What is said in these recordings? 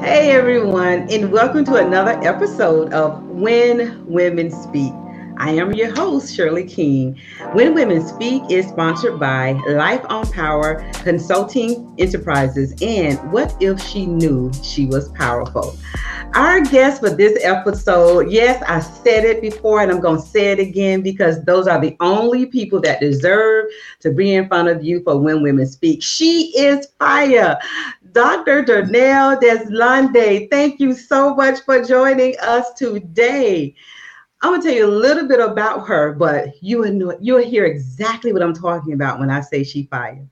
Hey everyone, and welcome to another episode of When Women Speak. I am your host, Shirley King. When Women Speak is sponsored by Life on Power Consulting Enterprises and What If She Knew She Was Powerful? Our guest for this episode, yes, I said it before and I'm going to say it again because those are the only people that deserve to be in front of you for When Women Speak. She is fire. Dr. Vernell Deslonde, thank you so much for joining us today. I'm gonna tell you a little bit about her, but you will you'll hear exactly what I'm talking about when I say she fired.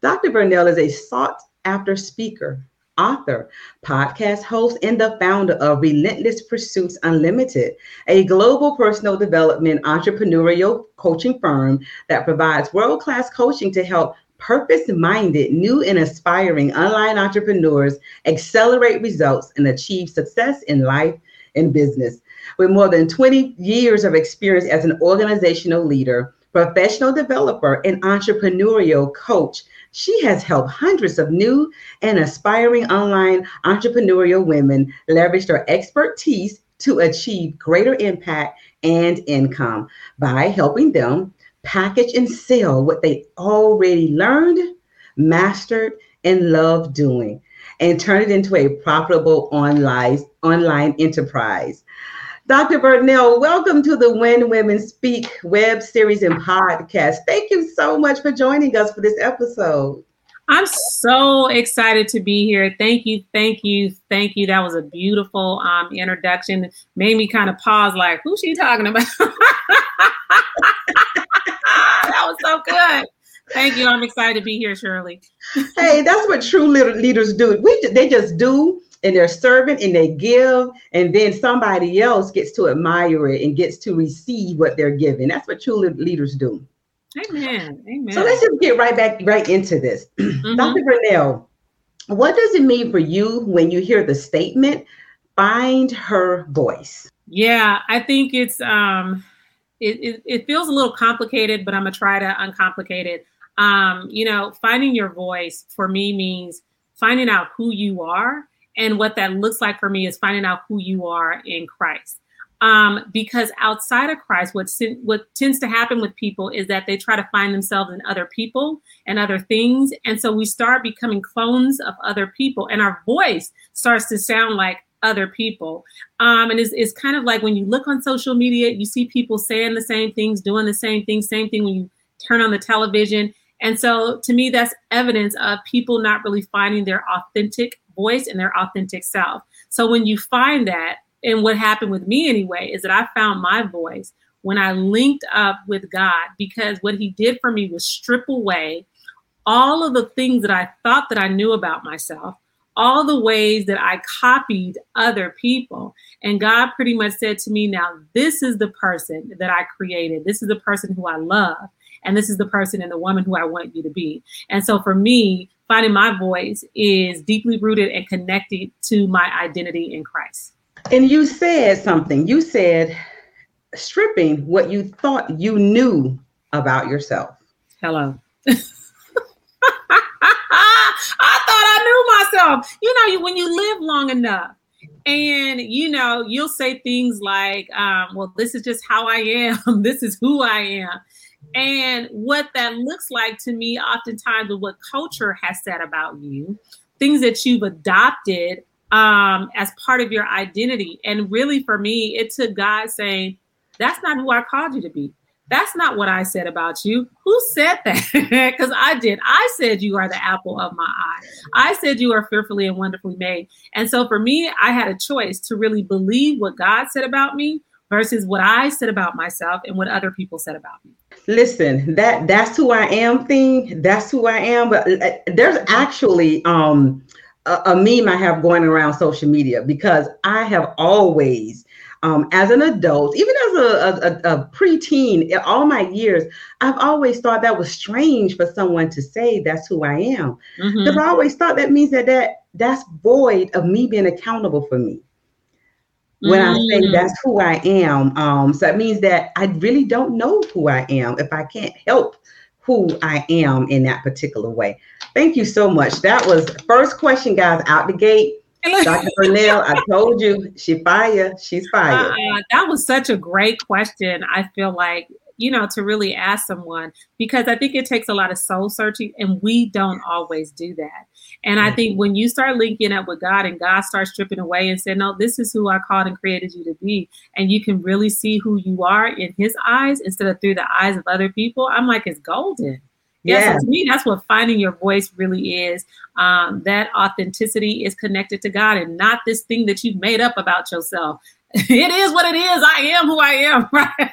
Dr. Vernell is a sought after speaker, author, podcast host, and the founder of Relentless Pursuits Unlimited, a global personal development entrepreneurial coaching firm that provides world class coaching to help purpose minded, new, and aspiring online entrepreneurs accelerate results and achieve success in life and business. With more than 20 years of experience as an organizational leader, professional developer, and entrepreneurial coach, she has helped hundreds of new and aspiring online entrepreneurial women leverage their expertise to achieve greater impact and income by helping them package and sell what they already learned, mastered, and love doing, and turn it into a profitable online, online enterprise. Dr. Vernell, welcome to the When Women Speak web series and podcast. Thank you so much for joining us for this episode. I'm so excited to be here. Thank you, thank you, thank you. That was a beautiful um, introduction. Made me kind of pause, like, who's she talking about? that was so good. Thank you. I'm excited to be here, Shirley. hey, that's what true leaders do. We they just do and they're serving and they give, and then somebody else gets to admire it and gets to receive what they're giving. That's what true leaders do. Amen. Amen. So let's just get right back right into this. Mm-hmm. Dr. Vernell, what does it mean for you when you hear the statement, find her voice? Yeah, I think it's um it, it, it feels a little complicated, but I'm gonna try to uncomplicate it. Um, you know, finding your voice for me means finding out who you are. And what that looks like for me is finding out who you are in Christ. Um, because outside of Christ, what what tends to happen with people is that they try to find themselves in other people and other things, and so we start becoming clones of other people, and our voice starts to sound like other people. Um, and it's, it's kind of like when you look on social media, you see people saying the same things, doing the same things, same thing when you turn on the television. And so to me, that's evidence of people not really finding their authentic voice and their authentic self. So when you find that, and what happened with me anyway, is that I found my voice when I linked up with God because what he did for me was strip away all of the things that I thought that I knew about myself all the ways that I copied other people. And God pretty much said to me, Now, this is the person that I created. This is the person who I love. And this is the person and the woman who I want you to be. And so for me, finding my voice is deeply rooted and connected to my identity in Christ. And you said something. You said stripping what you thought you knew about yourself. Hello. I thought I myself. You know, when you live long enough, and you know, you'll say things like, um, "Well, this is just how I am. this is who I am." And what that looks like to me, oftentimes, with what culture has said about you, things that you've adopted um, as part of your identity. And really, for me, it took God saying, "That's not who I called you to be." That's not what I said about you. Who said that? Because I did. I said you are the apple of my eye. I said you are fearfully and wonderfully made. And so for me, I had a choice to really believe what God said about me versus what I said about myself and what other people said about me. Listen, that that's who I am thing. That's who I am. But uh, there's actually um a, a meme I have going around social media because I have always um, as an adult, even as a, a, a preteen, all my years, I've always thought that was strange for someone to say that's who I am. Because mm-hmm. I always thought that means that, that that's void of me being accountable for me. When mm. I say mm. that's who I am, um, so it means that I really don't know who I am if I can't help who I am in that particular way. Thank you so much. That was first question, guys, out the gate Dr. Vernell, I told you, she fire. She's fire. Uh, that was such a great question. I feel like you know, to really ask someone because I think it takes a lot of soul searching and we don't always do that. And I think when you start linking up with God and God starts stripping away and saying, No, this is who I called and created you to be, and you can really see who you are in his eyes instead of through the eyes of other people, I'm like, it's golden. Yes, yeah. to me, that's what finding your voice really is. Um, that authenticity is connected to God and not this thing that you've made up about yourself. it is what it is. I am who I am, right?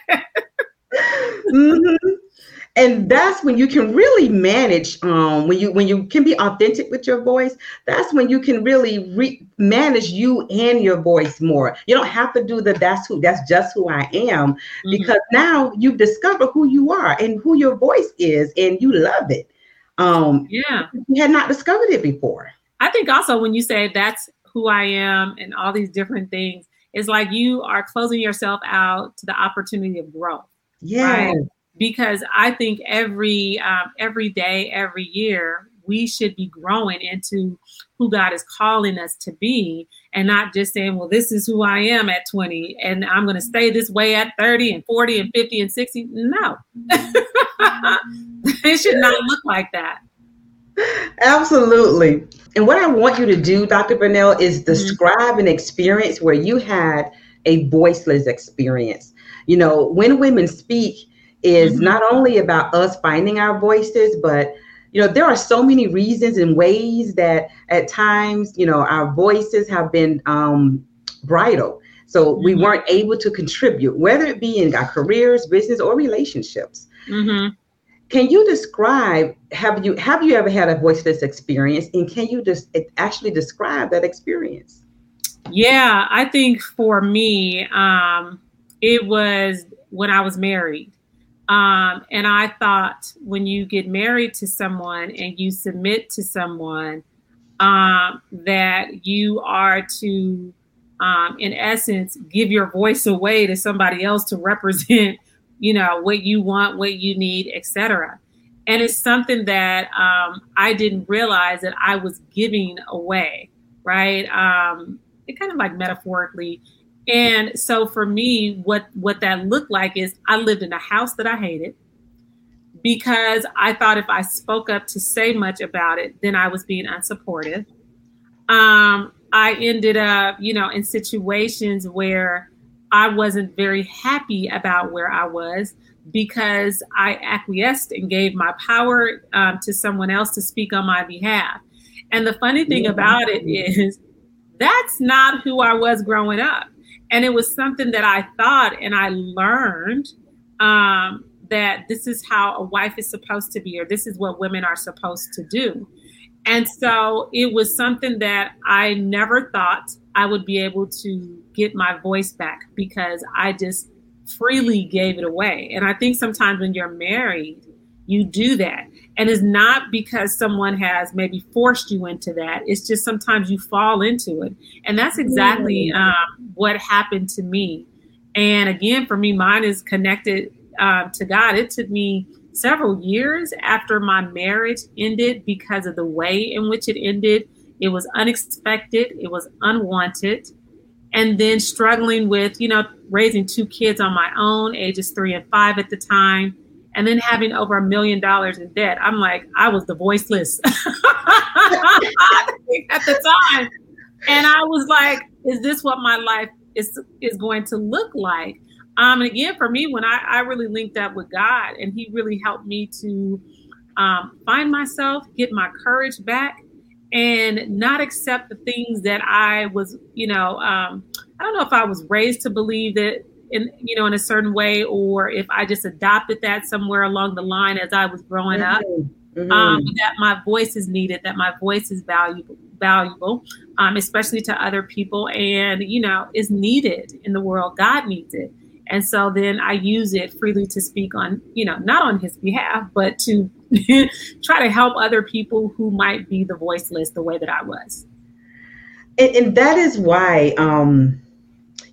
mm-hmm. And that's when you can really manage. Um, when you when you can be authentic with your voice, that's when you can really re- manage you and your voice more. You don't have to do the that's who that's just who I am mm-hmm. because now you've discovered who you are and who your voice is, and you love it. Um, yeah, you had not discovered it before. I think also when you say that's who I am and all these different things, it's like you are closing yourself out to the opportunity of growth. Yeah. Right? Because I think every um, every day, every year, we should be growing into who God is calling us to be and not just saying, well, this is who I am at 20 and I'm going to stay this way at 30 and 40 and 50 and 60. No, it should not look like that. Absolutely. And what I want you to do, Dr. Vernell, is mm-hmm. describe mm-hmm. an experience where you had a voiceless experience you know, when women speak is mm-hmm. not only about us finding our voices, but you know, there are so many reasons and ways that at times, you know, our voices have been um, bridled. So mm-hmm. we weren't able to contribute, whether it be in our careers, business, or relationships. Mm-hmm. Can you describe have you have you ever had a voiceless experience, and can you just actually describe that experience? Yeah, I think for me, um, it was when I was married. Um, and I thought when you get married to someone and you submit to someone, um, that you are to, um, in essence, give your voice away to somebody else to represent, you know, what you want, what you need, etc. And it's something that um, I didn't realize that I was giving away, right? Um, it kind of like metaphorically and so for me, what what that looked like is I lived in a house that I hated because I thought if I spoke up to say much about it, then I was being unsupportive. Um, I ended up, you know, in situations where I wasn't very happy about where I was because I acquiesced and gave my power um, to someone else to speak on my behalf. And the funny thing about it is, that's not who I was growing up and it was something that I thought and I learned um, that this is how a wife is supposed to be, or this is what women are supposed to do. And so it was something that I never thought I would be able to get my voice back because I just freely gave it away. And I think sometimes when you're married, you do that. And it's not because someone has maybe forced you into that. It's just sometimes you fall into it. And that's exactly um, what happened to me. And again, for me, mine is connected um, to God. It took me several years after my marriage ended because of the way in which it ended. It was unexpected, it was unwanted. And then struggling with, you know, raising two kids on my own, ages three and five at the time and then having over a million dollars in debt. I'm like, I was the voiceless at the time. And I was like, is this what my life is is going to look like? Um, and again, for me, when I, I really linked up with God and He really helped me to um, find myself, get my courage back, and not accept the things that I was, you know, um, I don't know if I was raised to believe that in you know in a certain way or if i just adopted that somewhere along the line as i was growing up mm-hmm. um, that my voice is needed that my voice is valuable valuable um, especially to other people. And you know is needed in the world. God needs it. And so then i use it freely to speak on you know not on his behalf but to try to help other people who might be the voiceless the way that i was. And, and that is why um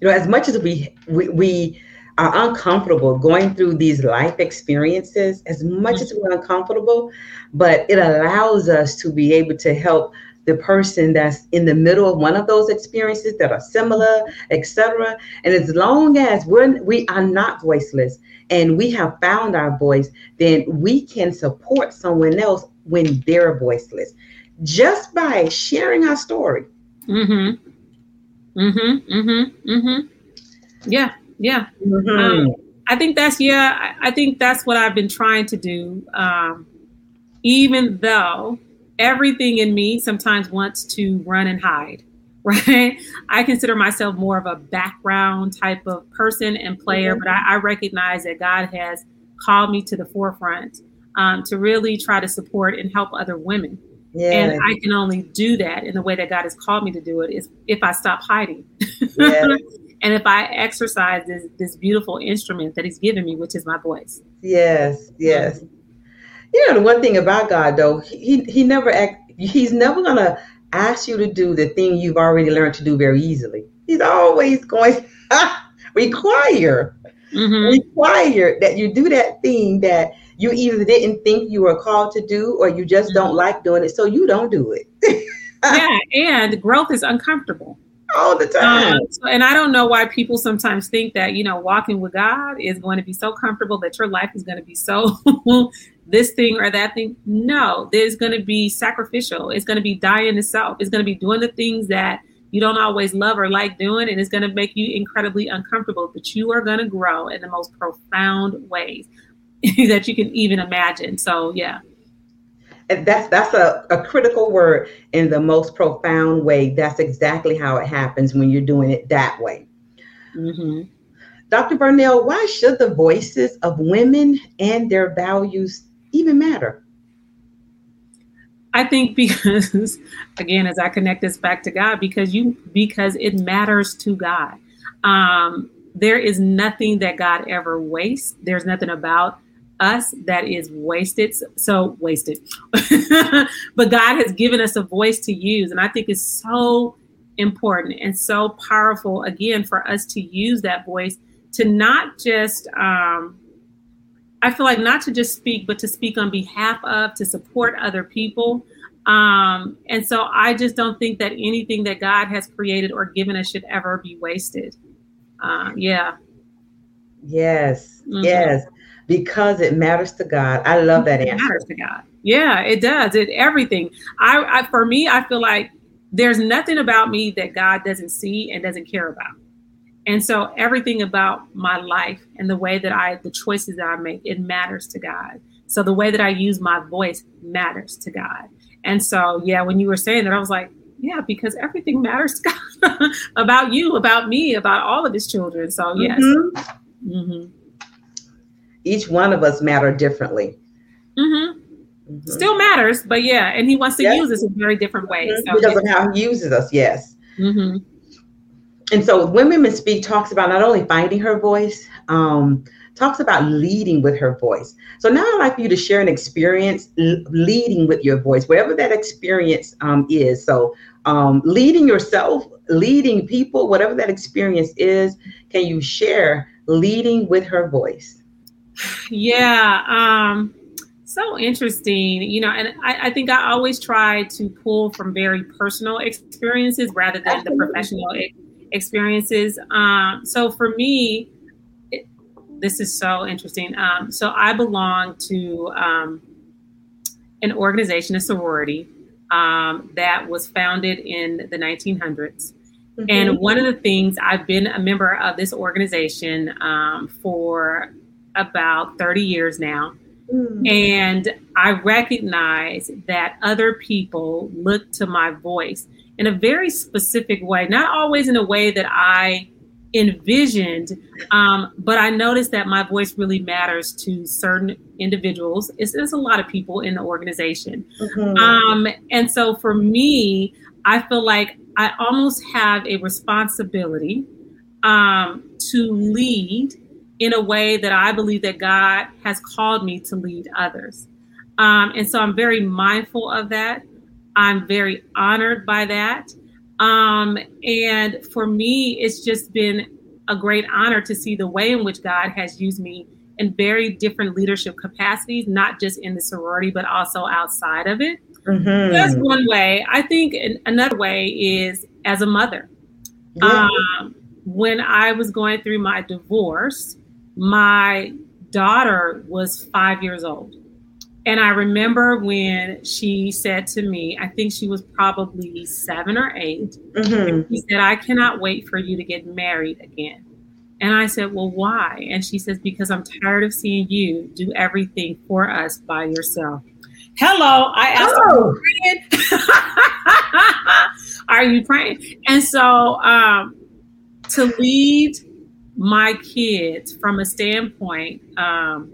know, as much as we we, we are uncomfortable going through these life experiences, as much as we're uncomfortable, but it allows us to be able to help the person that's in the middle of one of those experiences that are similar, etc. And as long as we're we are not voiceless and we have found our voice, then we can support someone else when they're voiceless just by sharing our story. Mm-hmm. Mm-hmm. Mm-hmm. Mm-hmm. Yeah. Yeah. Mm-hmm. Um, I think that's yeah. I, I, think that's what I've been trying to do. Um, even though everything in me sometimes wants to run and hide, right? I consider myself more of a background type of person and player, mm-hmm. but I, I, recognize that God has called me to the forefront um, to really try to support and help other women. Yeah. And I can only do that in the way that God has called me to do it is if I stop hiding. Yeah. and if I exercise this this beautiful instrument that He's given me, which is my voice. Yes, yes. You know the one thing about God though, he he never act, he's never gonna ask you to do the thing you've already learned to do very easily. He's always going to require mm-hmm. require that you do that thing that you either didn't think you were called to do or you just don't mm-hmm. like doing it, so you don't do it. yeah, and growth is uncomfortable all the time. Um, so, and I don't know why people sometimes think that you know walking with God is going to be so comfortable that your life is going to be so this thing or that thing. No, there's going to be sacrificial. It's going to be dying to self. It's going to be doing the things that you don't always love or like doing, and it's going to make you incredibly uncomfortable. But you are going to grow in the most profound ways that you can even imagine. So, yeah. And that's that's a, a critical word in the most profound way. That's exactly how it happens when you're doing it that way. Mm-hmm. Dr. Vernell, why should the voices of women and their values even matter? I think because again, as I connect this back to God, because you because it matters to God. Um, there is nothing that God ever wastes. There's nothing about us that is wasted. So wasted. but God has given us a voice to use. And I think it's so important and so powerful, again, for us to use that voice to not just, um, I feel like not to just speak, but to speak on behalf of, to support other people. Um, and so I just don't think that anything that God has created or given us should ever be wasted. Uh, yeah. Yes. Mm-hmm. Yes because it matters to God. I love that it answer. Matters to God. Yeah, it does. It everything. I, I for me, I feel like there's nothing about me that God doesn't see and doesn't care about. And so everything about my life and the way that I the choices that I make, it matters to God. So the way that I use my voice matters to God. And so yeah, when you were saying that, I was like, yeah, because everything matters to God about you, about me, about all of his children. So yes. Mm-hmm. Mm-hmm each one of us matter differently. Mm-hmm. Mm-hmm. Still matters, but yeah, and he wants to yes. use us in very different ways mm-hmm. so, because of how he uses us. Yes. Mm-hmm. And so, when women speak, talks about not only finding her voice, um, talks about leading with her voice. So now I'd like for you to share an experience l- leading with your voice, wherever that experience um, is. So um, leading yourself, leading people, whatever that experience is, can you share leading with her voice? Yeah. Um, so interesting, you know, and I, I, think I always try to pull from very personal experiences rather than the professional experiences. Um, so for me, it, this is so interesting. Um, so I belong to um, an organization, a sorority, um, that was founded in the 1900s. Mm-hmm. And one of the things I've been a member of this organization um, for about 30 years now. Mm. And I recognize that other people look to my voice in a very specific way, not always in a way that I envisioned, um, but I noticed that my voice really matters to certain individuals. It's, it's a lot of people in the organization. Mm-hmm. Um, and so for me, I feel like I almost have a responsibility um, to lead in a way that I believe that God has called me to lead others. Um, and so I'm very mindful of that. I'm very honored by that. Um, and for me, it's just been a great honor to see the way in which God has used me in very different leadership capacities, not just in the sorority, but also outside of it. Mm-hmm. That's one way. I think another way is as a mother. Yeah. Um, when I was going through my divorce, my daughter was five years old. And I remember when she said to me, I think she was probably seven or 8 mm-hmm. She said, I cannot wait for you to get married again. And I said, Well, why? And she says, Because I'm tired of seeing you do everything for us by yourself. Hello, I asked oh. her, Are you praying? And so um, to lead my kids from a standpoint um,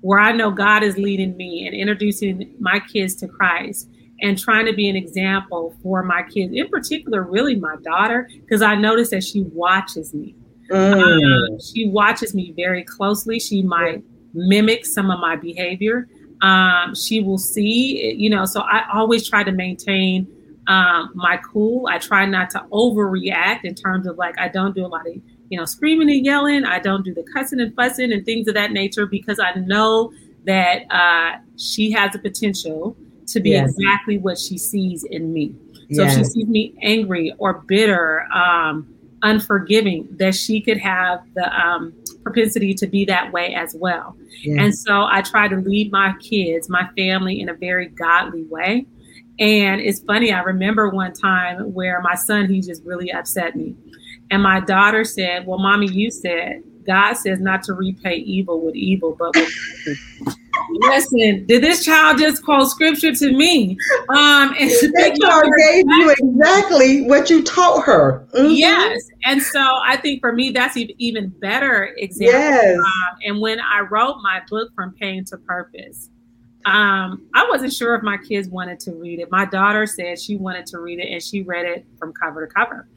where I know God is leading me and introducing my kids to Christ and trying to be an example for my kids, in particular, really my daughter, because I notice that she watches me. Mm. Uh, she watches me very closely. She might mimic some of my behavior. Um, she will see, you know, so I always try to maintain um, my cool. I try not to overreact in terms of like, I don't do a lot of you know, screaming and yelling. I don't do the cussing and fussing and things of that nature because I know that uh, she has a potential to be yes. exactly what she sees in me. So yes. if she sees me angry or bitter, um, unforgiving, that she could have the um, propensity to be that way as well. Yes. And so I try to lead my kids, my family in a very godly way. And it's funny, I remember one time where my son, he just really upset me. And my daughter said, Well, mommy, you said God says not to repay evil with evil, but with listen, did this child just quote scripture to me? Um, and that child gave you exactly what you taught her. Mm-hmm. Yes, and so I think for me that's even better example. Yes. Um, and when I wrote my book from pain to purpose, um, I wasn't sure if my kids wanted to read it. My daughter said she wanted to read it, and she read it from cover to cover.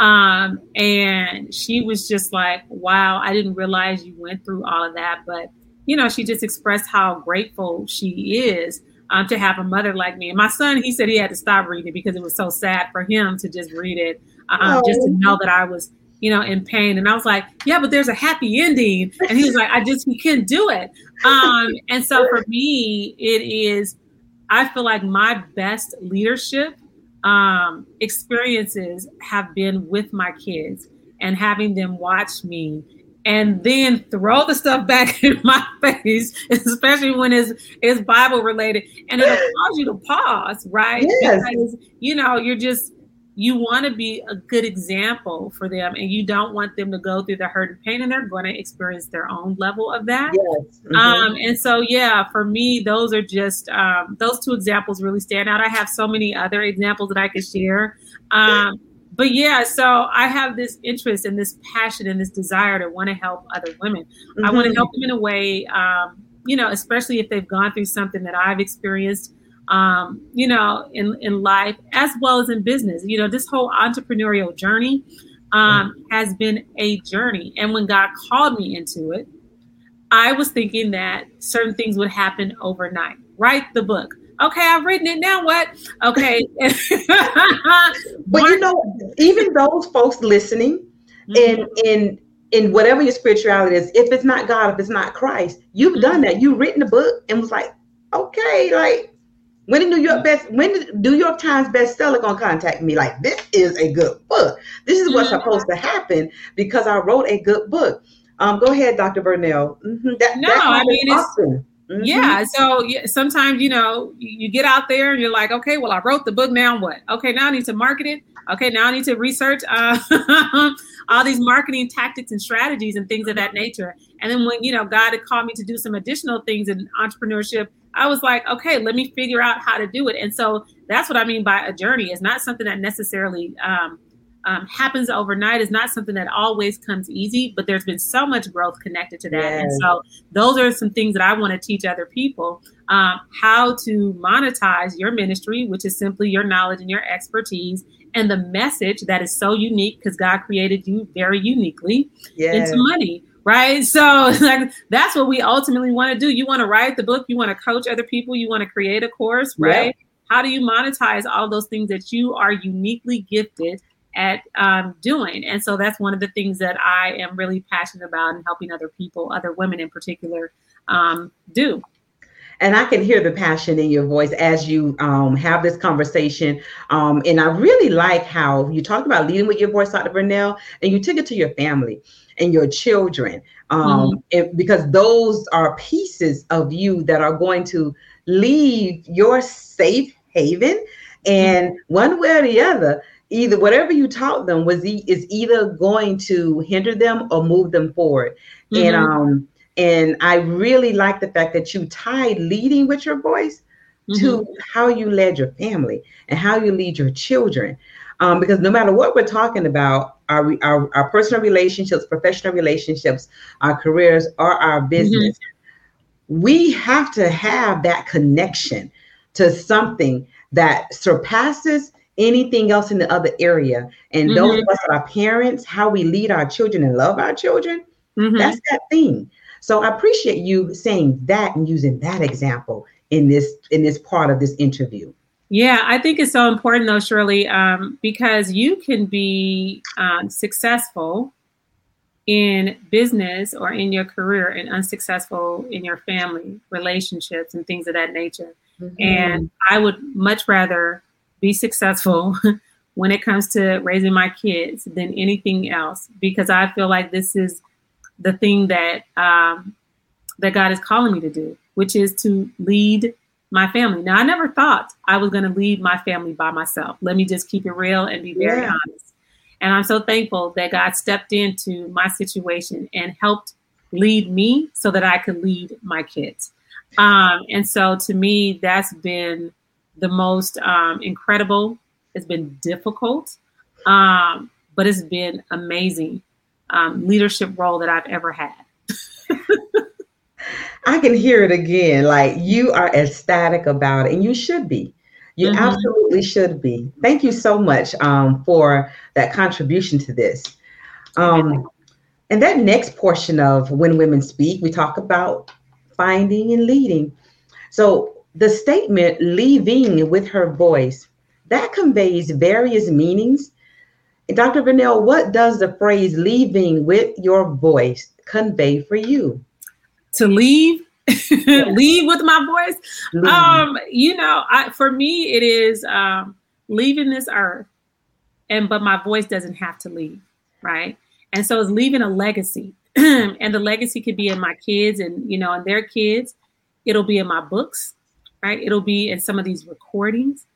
Um, and she was just like, wow, I didn't realize you went through all of that. But, you know, she just expressed how grateful she is um, to have a mother like me. And my son, he said he had to stop reading because it was so sad for him to just read it, um, oh. just to know that I was, you know, in pain. And I was like, yeah, but there's a happy ending. And he was like, I just, he can't do it. Um, and so for me, it is, I feel like my best leadership um, experiences have been with my kids and having them watch me and then throw the stuff back in my face, especially when it's it's Bible related, and it'll cause you to pause, right? Yes. Because you know you're just you want to be a good example for them and you don't want them to go through the hurt and pain and they're going to experience their own level of that yes. Mm-hmm. Um, and so yeah for me those are just um, those two examples really stand out i have so many other examples that i could share um, but yeah so i have this interest and this passion and this desire to want to help other women mm-hmm. i want to help them in a way um, you know especially if they've gone through something that i've experienced um, you know, in, in life as well as in business. You know, this whole entrepreneurial journey um, has been a journey. And when God called me into it, I was thinking that certain things would happen overnight. Write the book. Okay, I've written it. Now what? Okay. but you know, even those folks listening mm-hmm. in in in whatever your spirituality is, if it's not God, if it's not Christ, you've mm-hmm. done that. You've written the book and was like, okay, like when the New York best when the New York Times bestseller gonna contact me like this is a good book. This is what's mm-hmm. supposed to happen because I wrote a good book. Um, go ahead, Dr. Vernell. Mm-hmm. That, no, I mean awesome. Mm-hmm. Yeah. So yeah, sometimes, you know, you, you, get out there and you're like, okay, well, I wrote the book. Now what? Okay, now I need to market it. Okay, now I need to research uh, all these marketing tactics and strategies and things of that nature. And then when, you know, God had called me to do some additional things in entrepreneurship, I was like, okay, let me figure out how to do it. And so that's what I mean by a journey. It's not something that necessarily um, um, happens overnight. It's not something that always comes easy, but there's been so much growth connected to that. And so those are some things that I want to teach other people um, how to monetize your ministry, which is simply your knowledge and your expertise and the message that is so unique because God created you very uniquely yes. into money right? So like that's what we ultimately want to do. You want to write the book, you want to coach other people, you want to create a course, right? Yep. How do you monetize all those things that you are uniquely gifted at um, doing? And so that's one of the things that I am really passionate about and helping other people, other women in particular, um, do. and I can hear the passion in your voice as you um, have this conversation. Um, and I really like how you talked about leading with your voice, Dr. Vernell, and you took it to your family and your children, um, mm-hmm. because those are pieces of you that are going to leave your safe haven. And mm-hmm. one way or the other, either whatever you taught them was e- is either going to hinder them or move them forward. Mm-hmm. And um and I really like the fact that you tied leading with your voice mm-hmm. to how you led your family and how you lead your children. Um, because no matter what we're talking about, our, our, our personal relationships, professional relationships, our careers, or our business, mm-hmm. we have to have that connection to something that surpasses anything else in the other area. And mm-hmm. those of us that are parents, how we lead our children and love our children, mm-hmm. that's that thing. So I appreciate you saying that and using that example in this in this part of this interview. Yeah, I think it's so important though, Shirley, um, because you can be um, successful in business or in your career and unsuccessful in your family relationships and things of that nature. Mm-hmm. And I would much rather be successful when it comes to raising my kids than anything else because I feel like this is the thing that um, that God is calling me to do, which is to lead my family. Now, I never thought I was going to lead my family by myself. Let me just keep it real and be very yeah. honest. And I'm so thankful that God stepped into my situation and helped lead me so that I could lead my kids. Um, and so to me, that's been the most um, incredible. It's been difficult, um, but it's been amazing um, leadership role that I've ever had. I can hear it again. Like you are ecstatic about it, and you should be. You mm-hmm. absolutely should be. Thank you so much um, for that contribution to this. Um, and that next portion of When Women Speak, we talk about finding and leading. So the statement leaving with her voice, that conveys various meanings Dr. Vernell, what does the phrase leaving with your voice convey for you? To leave, leave with my voice. Leave. Um, you know, I, for me, it is um, leaving this earth, and but my voice doesn't have to leave, right? And so it's leaving a legacy, and the legacy could be in my kids, and you know, and their kids. It'll be in my books, right? It'll be in some of these recordings.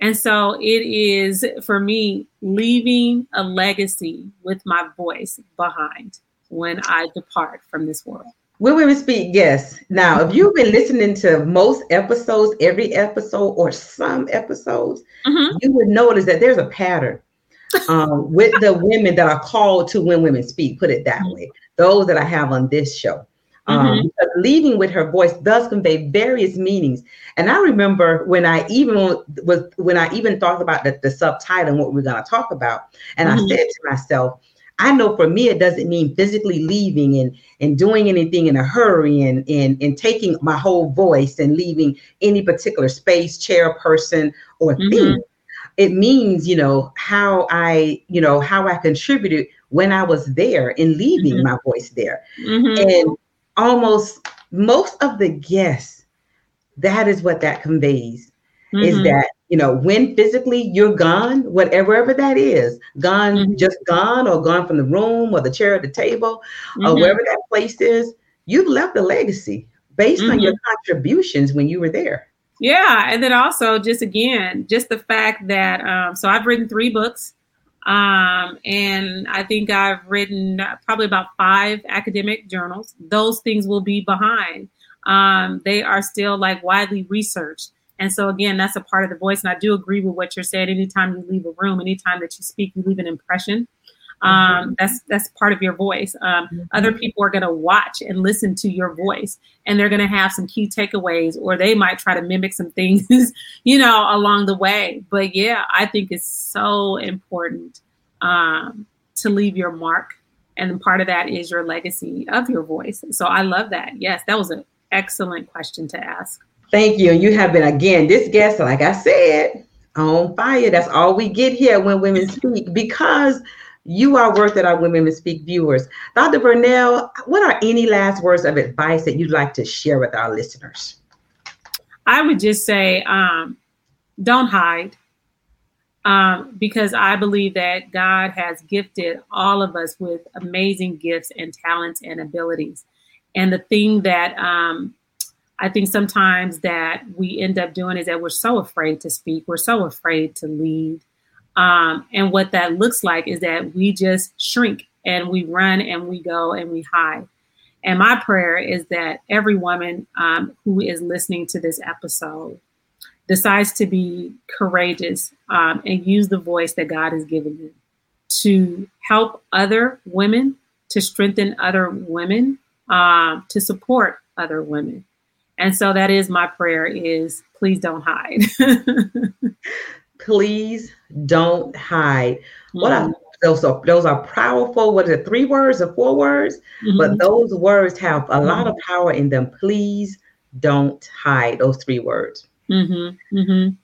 And so it is for me leaving a legacy with my voice behind when I depart from this world. When women speak, yes. Now, if you've been listening to most episodes, every episode, or some episodes, mm-hmm. you would notice that there's a pattern um, with the women that are called to when women speak, put it that way. Those that I have on this show. Um, mm-hmm. leading with her voice does convey various meanings. And I remember when I even was when I even thought about the, the subtitle and what we're going to talk about, and mm-hmm. I said to myself, I know for me it doesn't mean physically leaving and and doing anything in a hurry and and and taking my whole voice and leaving any particular space, chair, person, or mm-hmm. thing. It means, you know, how I, you know, how I contributed when I was there and leaving mm-hmm. my voice there. Mm-hmm. And almost most of the guests, that is what that conveys. Mm-hmm. Is that you know when physically you're gone, whatever that is, gone, mm-hmm. just gone, or gone from the room or the chair at the table, mm-hmm. or wherever that place is, you've left a legacy based on your mm-hmm. contributions when you were there. Yeah, and then also just again, just the fact that um, so I've written three books. Um, and I think I've written probably about five academic journals. Those things will be behind. Um, they are still like widely researched. And so again, that's a part of the voice. And I do agree with what you're saying. Anytime you leave a room, anytime that you speak, you leave an impression. Um, mm-hmm. That's that's part of your voice. Um, mm-hmm. Other people are going to watch and listen to your voice, and they're going to have some key takeaways, or they might try to mimic some things, you know, along the way. But yeah, I think it's so important um, to leave your mark, and part of that is your legacy of your voice. So I love that. Yes, that was an excellent question to ask. Thank you. And you have been again this guest, like I said, on fire. That's all we get here when women speak because you are worth it, our Women Speak viewers. Dr. Vernell, what are any last words of advice that you'd like to share with our listeners? I would just say, um, don't hide. Um, because I believe that God has gifted all of us with amazing gifts and talents and abilities. And the thing that um, I think sometimes that we end up doing is that we're so afraid to speak, we're so afraid to lead. Um, and what that looks like is that we just shrink and we run and we go and we hide. And my prayer is that every woman um, who is listening to this episode decides to be courageous um, and use the voice that God has given them to help other women, to strengthen other women, um, to support other women. And so that is my prayer is please don't hide. please don't hide. Mm-hmm. What I those are those are powerful. What are the three words or four words? Mm-hmm. But those words have a lot of mm-hmm. power in them. Please don't hide those three words. Mm-hmm. Mm-hmm.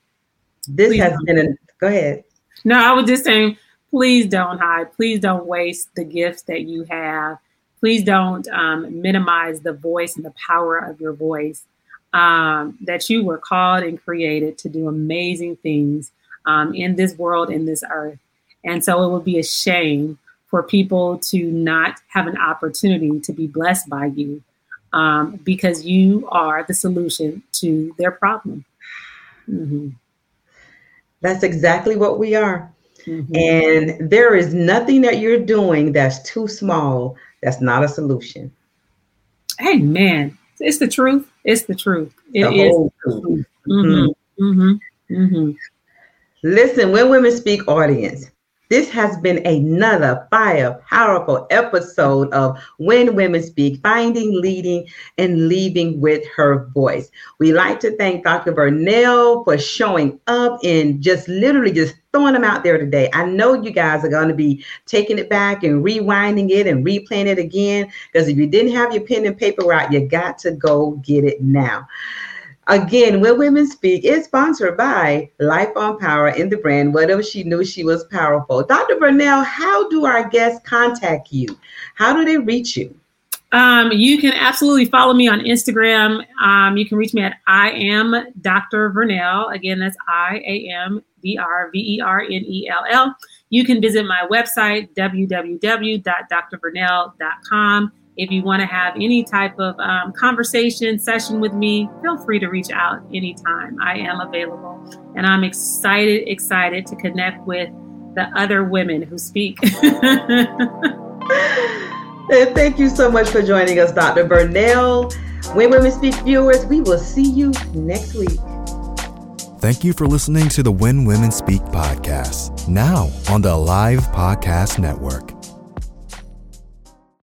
This please has don't. been a go ahead. No, I was just saying, please don't hide. Please don't waste the gifts that you have. Please don't um, minimize the voice and the power of your voice. Um, that you were called and created to do amazing things um, in this world, in this earth. And so it would be a shame for people to not have an opportunity to be blessed by you um, because you are the solution to their problem. Mm-hmm. That's exactly what we are. Mm-hmm. And there is nothing that you're doing that's too small that's not a solution. Hey, man, it's the truth. It's the truth. It the is. Truth. Mm-hmm. Mm-hmm. mm-hmm. Listen, when women speak audience, this has been another fire, powerful episode of When Women Speak, Finding, Leading, and Leaving with Her Voice. We like to thank Dr. Vernell for showing up and just literally just throwing them out there today. I know you guys are going to be taking it back and rewinding it and replaying it again because if you didn't have your pen and paper out, you got to go get it now. Again, When Women Speak is sponsored by Life on Power in the brand, whatever she knew she was powerful. Dr. Vernell, how do our guests contact you? How do they reach you? Um, you can absolutely follow me on Instagram. Um, you can reach me at I am Dr. Vernell. Again, that's I A M D R V E R N E L L. You can visit my website, www.drvernell.com. If you want to have any type of um, conversation session with me, feel free to reach out anytime. I am available. And I'm excited, excited to connect with the other women who speak. thank you so much for joining us, Dr. Vernell. When Women Speak viewers, we will see you next week. Thank you for listening to the When Women Speak podcast, now on the Live Podcast Network.